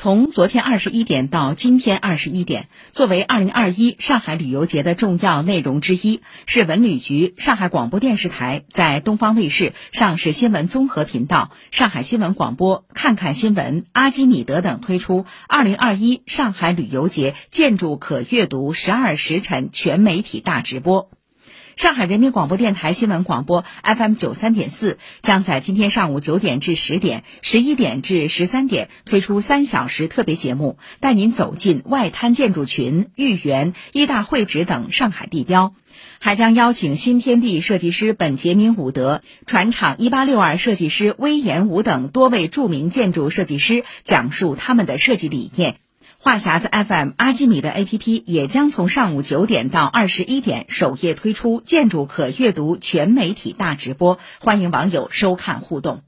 从昨天二十一点到今天二十一点，作为二零二一上海旅游节的重要内容之一，市文旅局、上海广播电视台在东方卫视、上市新闻综合频道、上海新闻广播、看看新闻、阿基米德等推出二零二一上海旅游节建筑可阅读十二时辰全媒体大直播。上海人民广播电台新闻广播 FM 九三点四将在今天上午九点至十点、十一点至十三点推出三小时特别节目，带您走进外滩建筑群、豫园、一大会址等上海地标，还将邀请新天地设计师本杰明·伍德、船厂一八六二设计师威严武等多位著名建筑设计师讲述他们的设计理念。话匣子 FM 阿基米德 APP 也将从上午九点到二十一点首页推出建筑可阅读全媒体大直播，欢迎网友收看互动。